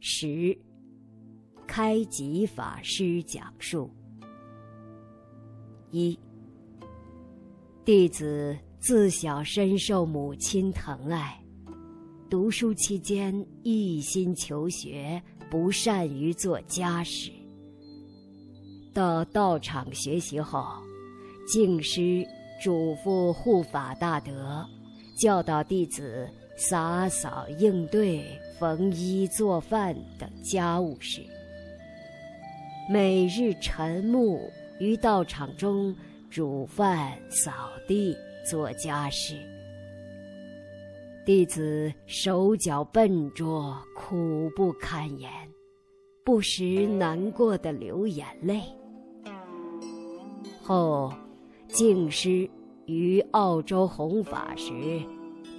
十。开吉法师讲述。一。弟子自小深受母亲疼爱，读书期间一心求学，不善于做家事。到道场学习后，净师嘱咐护法大德，教导弟子。洒扫应对、缝衣做饭等家务事，每日晨暮于道场中煮饭、扫地、做家事。弟子手脚笨拙，苦不堪言，不时难过的流眼泪。后，敬师于澳洲弘法时。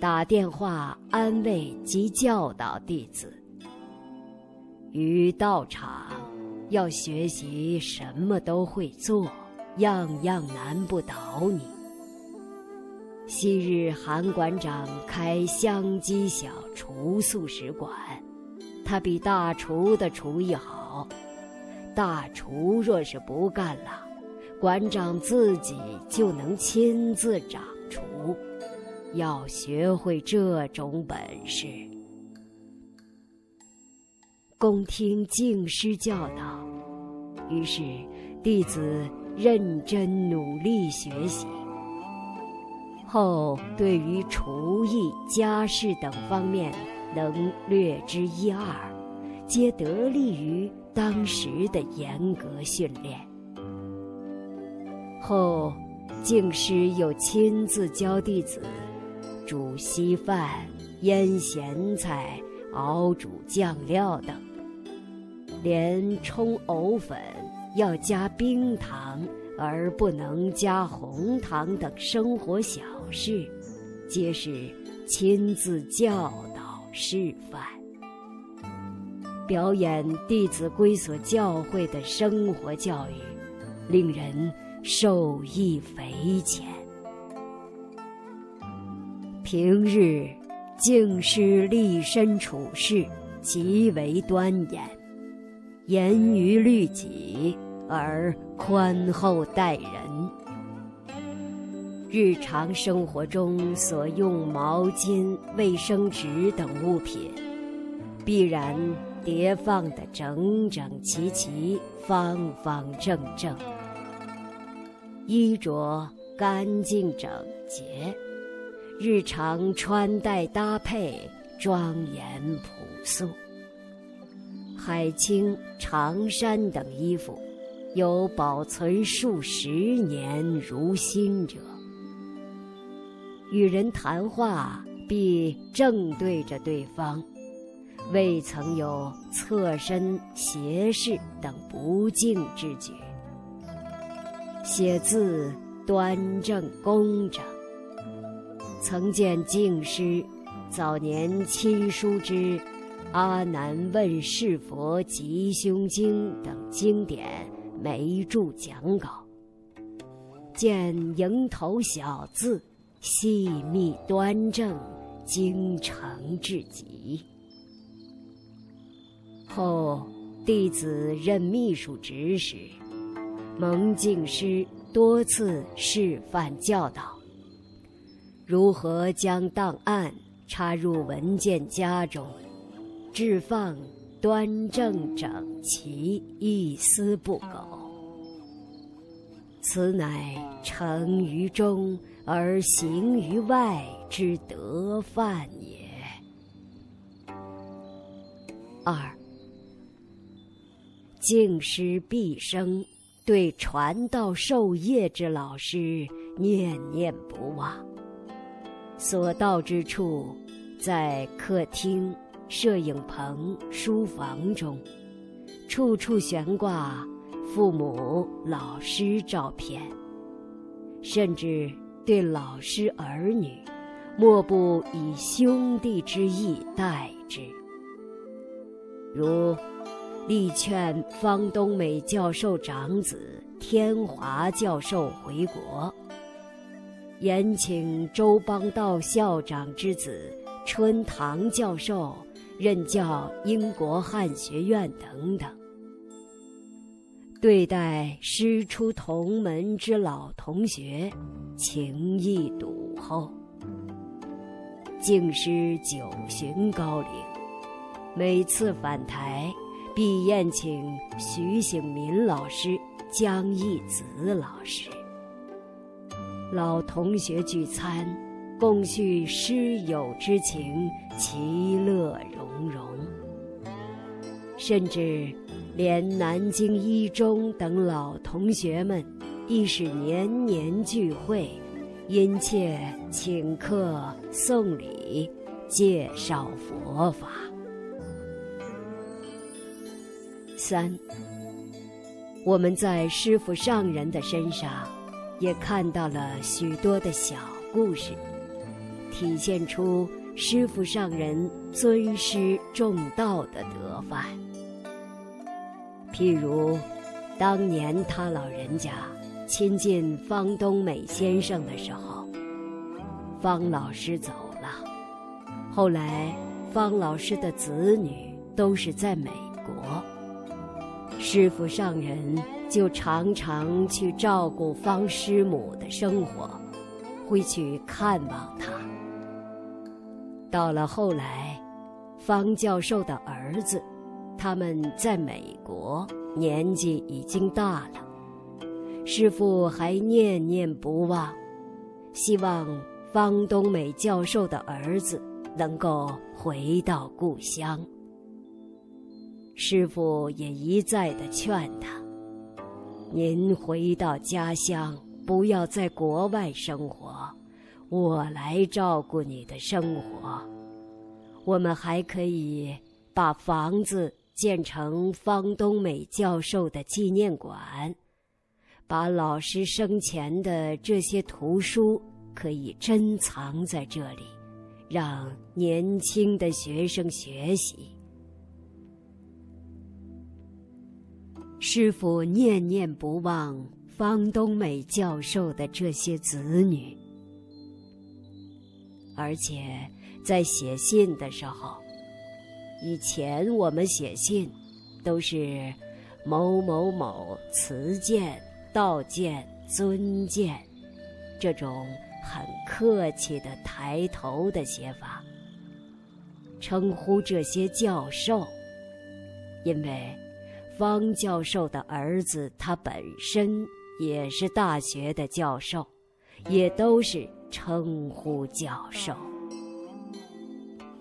打电话安慰及教导弟子。于道场，要学习什么都会做，样样难不倒你。昔日韩馆长开香鸡小厨素食馆，他比大厨的厨艺好。大厨若是不干了，馆长自己就能亲自掌。要学会这种本事。恭听敬师教导，于是弟子认真努力学习。后对于厨艺、家事等方面能略知一二，皆得力于当时的严格训练。后敬师又亲自教弟子。煮稀饭、腌咸菜、熬煮酱料等，连冲藕粉要加冰糖而不能加红糖等生活小事，皆是亲自教导示范，表演《弟子规》所教诲的生活教育，令人受益匪浅。平日，净是立身处世极为端严，严于律己而宽厚待人。日常生活中所用毛巾、卫生纸等物品，必然叠放得整整齐齐、方方正正，衣着干净整洁。日常穿戴搭配庄严朴素，海青、长衫等衣服，有保存数十年如新者。与人谈话必正对着对方，未曾有侧身斜视等不敬之举。写字端正工整。曾见敬师早年亲书之《阿难问世佛吉凶经》等经典没注讲稿，见蝇头小字，细密端正，精诚至极。后弟子任秘书职时，蒙敬师多次示范教导。如何将档案插入文件夹中，置放端正整齐，一丝不苟？此乃成于中而行于外之德范也。二，敬师毕生对传道授业之老师念念不忘。所到之处，在客厅、摄影棚、书房中，处处悬挂父母、老师照片，甚至对老师儿女，莫不以兄弟之意待之。如力劝方东美教授长子天华教授回国。延请周邦道校长之子春堂教授任教英国汉学院等等。对待师出同门之老同学，情谊笃厚。敬师九旬高龄，每次返台，必宴请徐醒民老师、江义子老师。老同学聚餐，共叙师友之情，其乐融融。甚至。连南京一中等老同学们，亦是年年聚会，殷切请客送礼，介绍佛法。三，我们在师傅上人的身上，也看到了许多的小故事，体现出师傅上人尊师重道的德范。譬如，当年他老人家亲近方东美先生的时候，方老师走了，后来方老师的子女都是在美国，师傅上人就常常去照顾方师母的生活，会去看望他。到了后来，方教授的儿子。他们在美国，年纪已经大了，师父还念念不忘，希望方东美教授的儿子能够回到故乡。师父也一再的劝他：“您回到家乡，不要在国外生活，我来照顾你的生活。我们还可以把房子。”建成方东美教授的纪念馆，把老师生前的这些图书可以珍藏在这里，让年轻的学生学习。师傅念念不忘方东美教授的这些子女，而且在写信的时候。以前我们写信，都是某某某慈见、道见、尊见，这种很客气的抬头的写法，称呼这些教授。因为方教授的儿子他本身也是大学的教授，也都是称呼教授。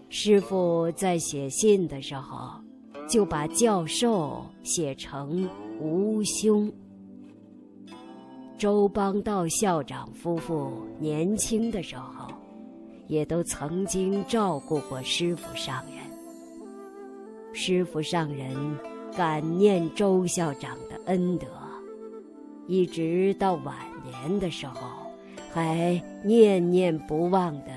师傅在写信的时候，就把教授写成吴兄。周邦道校长夫妇年轻的时候，也都曾经照顾过师傅上人。师傅上人感念周校长的恩德，一直到晚年的时候，还念念不忘的。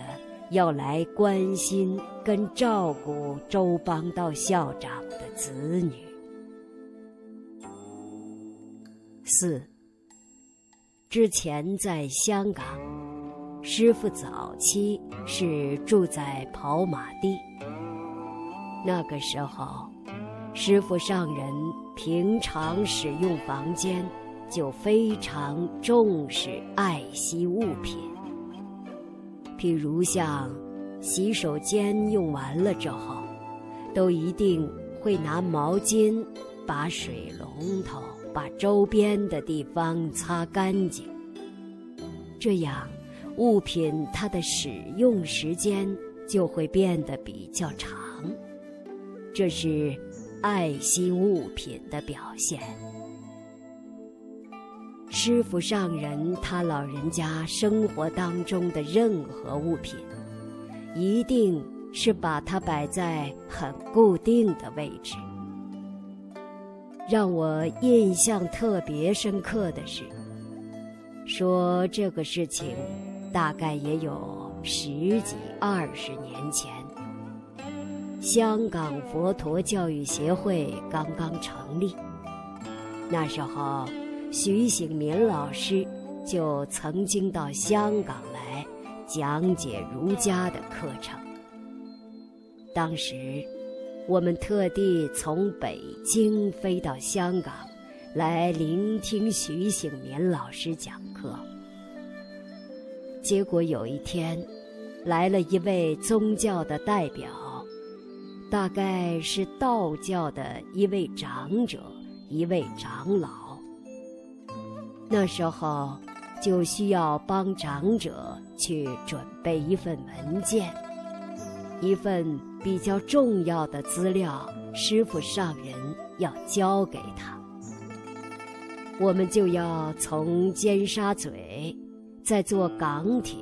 要来关心跟照顾周邦道校长的子女。四，之前在香港，师傅早期是住在跑马地。那个时候，师傅上人平常使用房间就非常重视爱惜物品。譬如像洗手间用完了之后，都一定会拿毛巾把水龙头、把周边的地方擦干净。这样，物品它的使用时间就会变得比较长。这是爱惜物品的表现。师傅上人，他老人家生活当中的任何物品，一定是把它摆在很固定的位置。让我印象特别深刻的是，说这个事情大概也有十几二十年前，香港佛陀教育协会刚刚成立，那时候。徐醒民老师就曾经到香港来讲解儒家的课程。当时，我们特地从北京飞到香港，来聆听徐醒年老师讲课。结果有一天，来了一位宗教的代表，大概是道教的一位长者，一位长老。那时候就需要帮长者去准备一份文件，一份比较重要的资料，师傅上人要交给他。我们就要从尖沙咀再坐港铁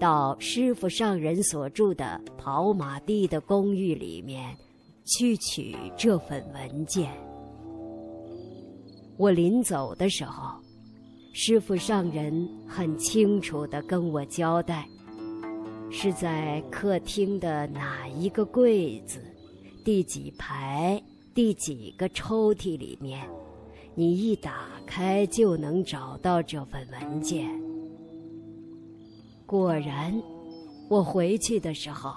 到师傅上人所住的跑马地的公寓里面去取这份文件。我临走的时候。师傅上人很清楚地跟我交代，是在客厅的哪一个柜子、第几排、第几个抽屉里面，你一打开就能找到这份文件。果然，我回去的时候，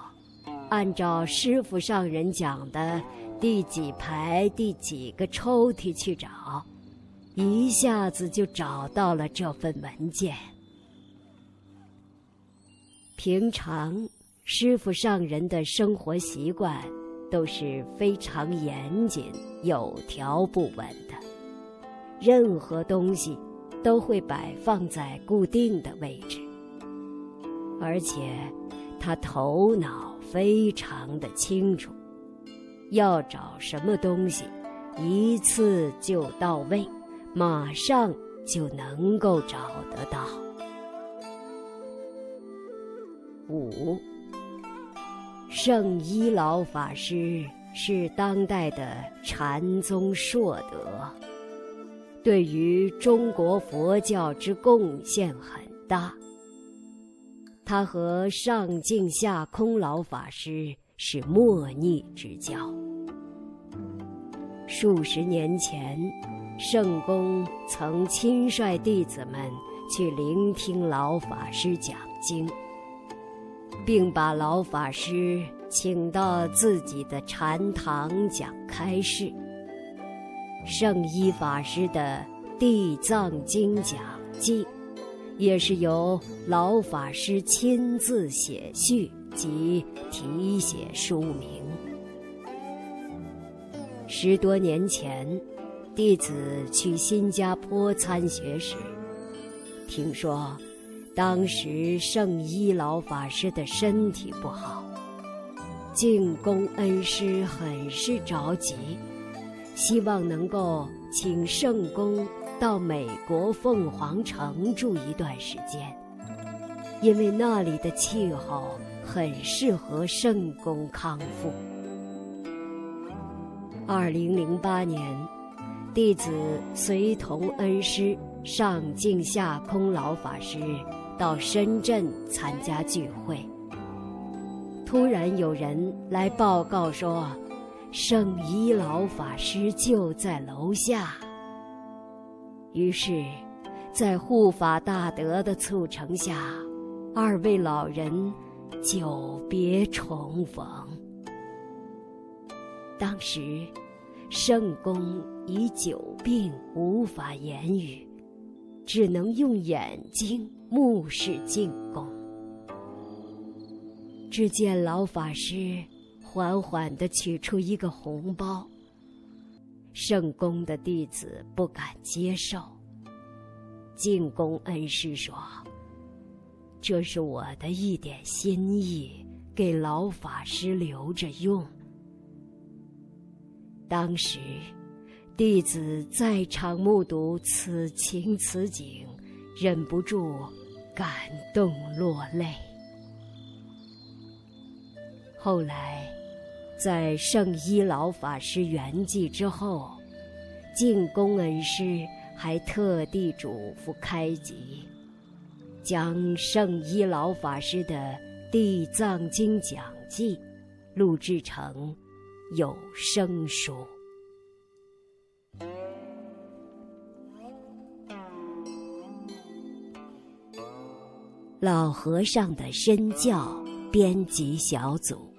按照师傅上人讲的第几排、第几个抽屉去找。一下子就找到了这份文件。平常师傅上人的生活习惯都是非常严谨、有条不紊的，任何东西都会摆放在固定的位置，而且他头脑非常的清楚，要找什么东西，一次就到位。马上就能够找得到。五，圣一老法师是当代的禅宗硕德，对于中国佛教之贡献很大。他和上净下空老法师是莫逆之交，数十年前。圣公曾亲率弟子们去聆听老法师讲经，并把老法师请到自己的禅堂讲开示。圣一法师的《地藏经讲记》，也是由老法师亲自写序及题写书名。十多年前。弟子去新加坡参学时，听说当时圣依老法师的身体不好，净公恩师很是着急，希望能够请圣公到美国凤凰城住一段时间，因为那里的气候很适合圣公康复。二零零八年。弟子随同恩师上净下空老法师到深圳参加聚会，突然有人来报告说，圣一老法师就在楼下。于是，在护法大德的促成下，二位老人久别重逢。当时。圣公已久病，无法言语，只能用眼睛目视净公。只见老法师缓缓地取出一个红包。圣公的弟子不敢接受。净公恩师说：“这是我的一点心意，给老法师留着用。”当时，弟子在场目睹此情此景，忍不住感动落泪。后来，在圣依老法师圆寂之后，净公恩师还特地嘱咐开吉，将圣依老法师的《地藏经讲记》录制成。有声书，老和尚的身教编辑小组。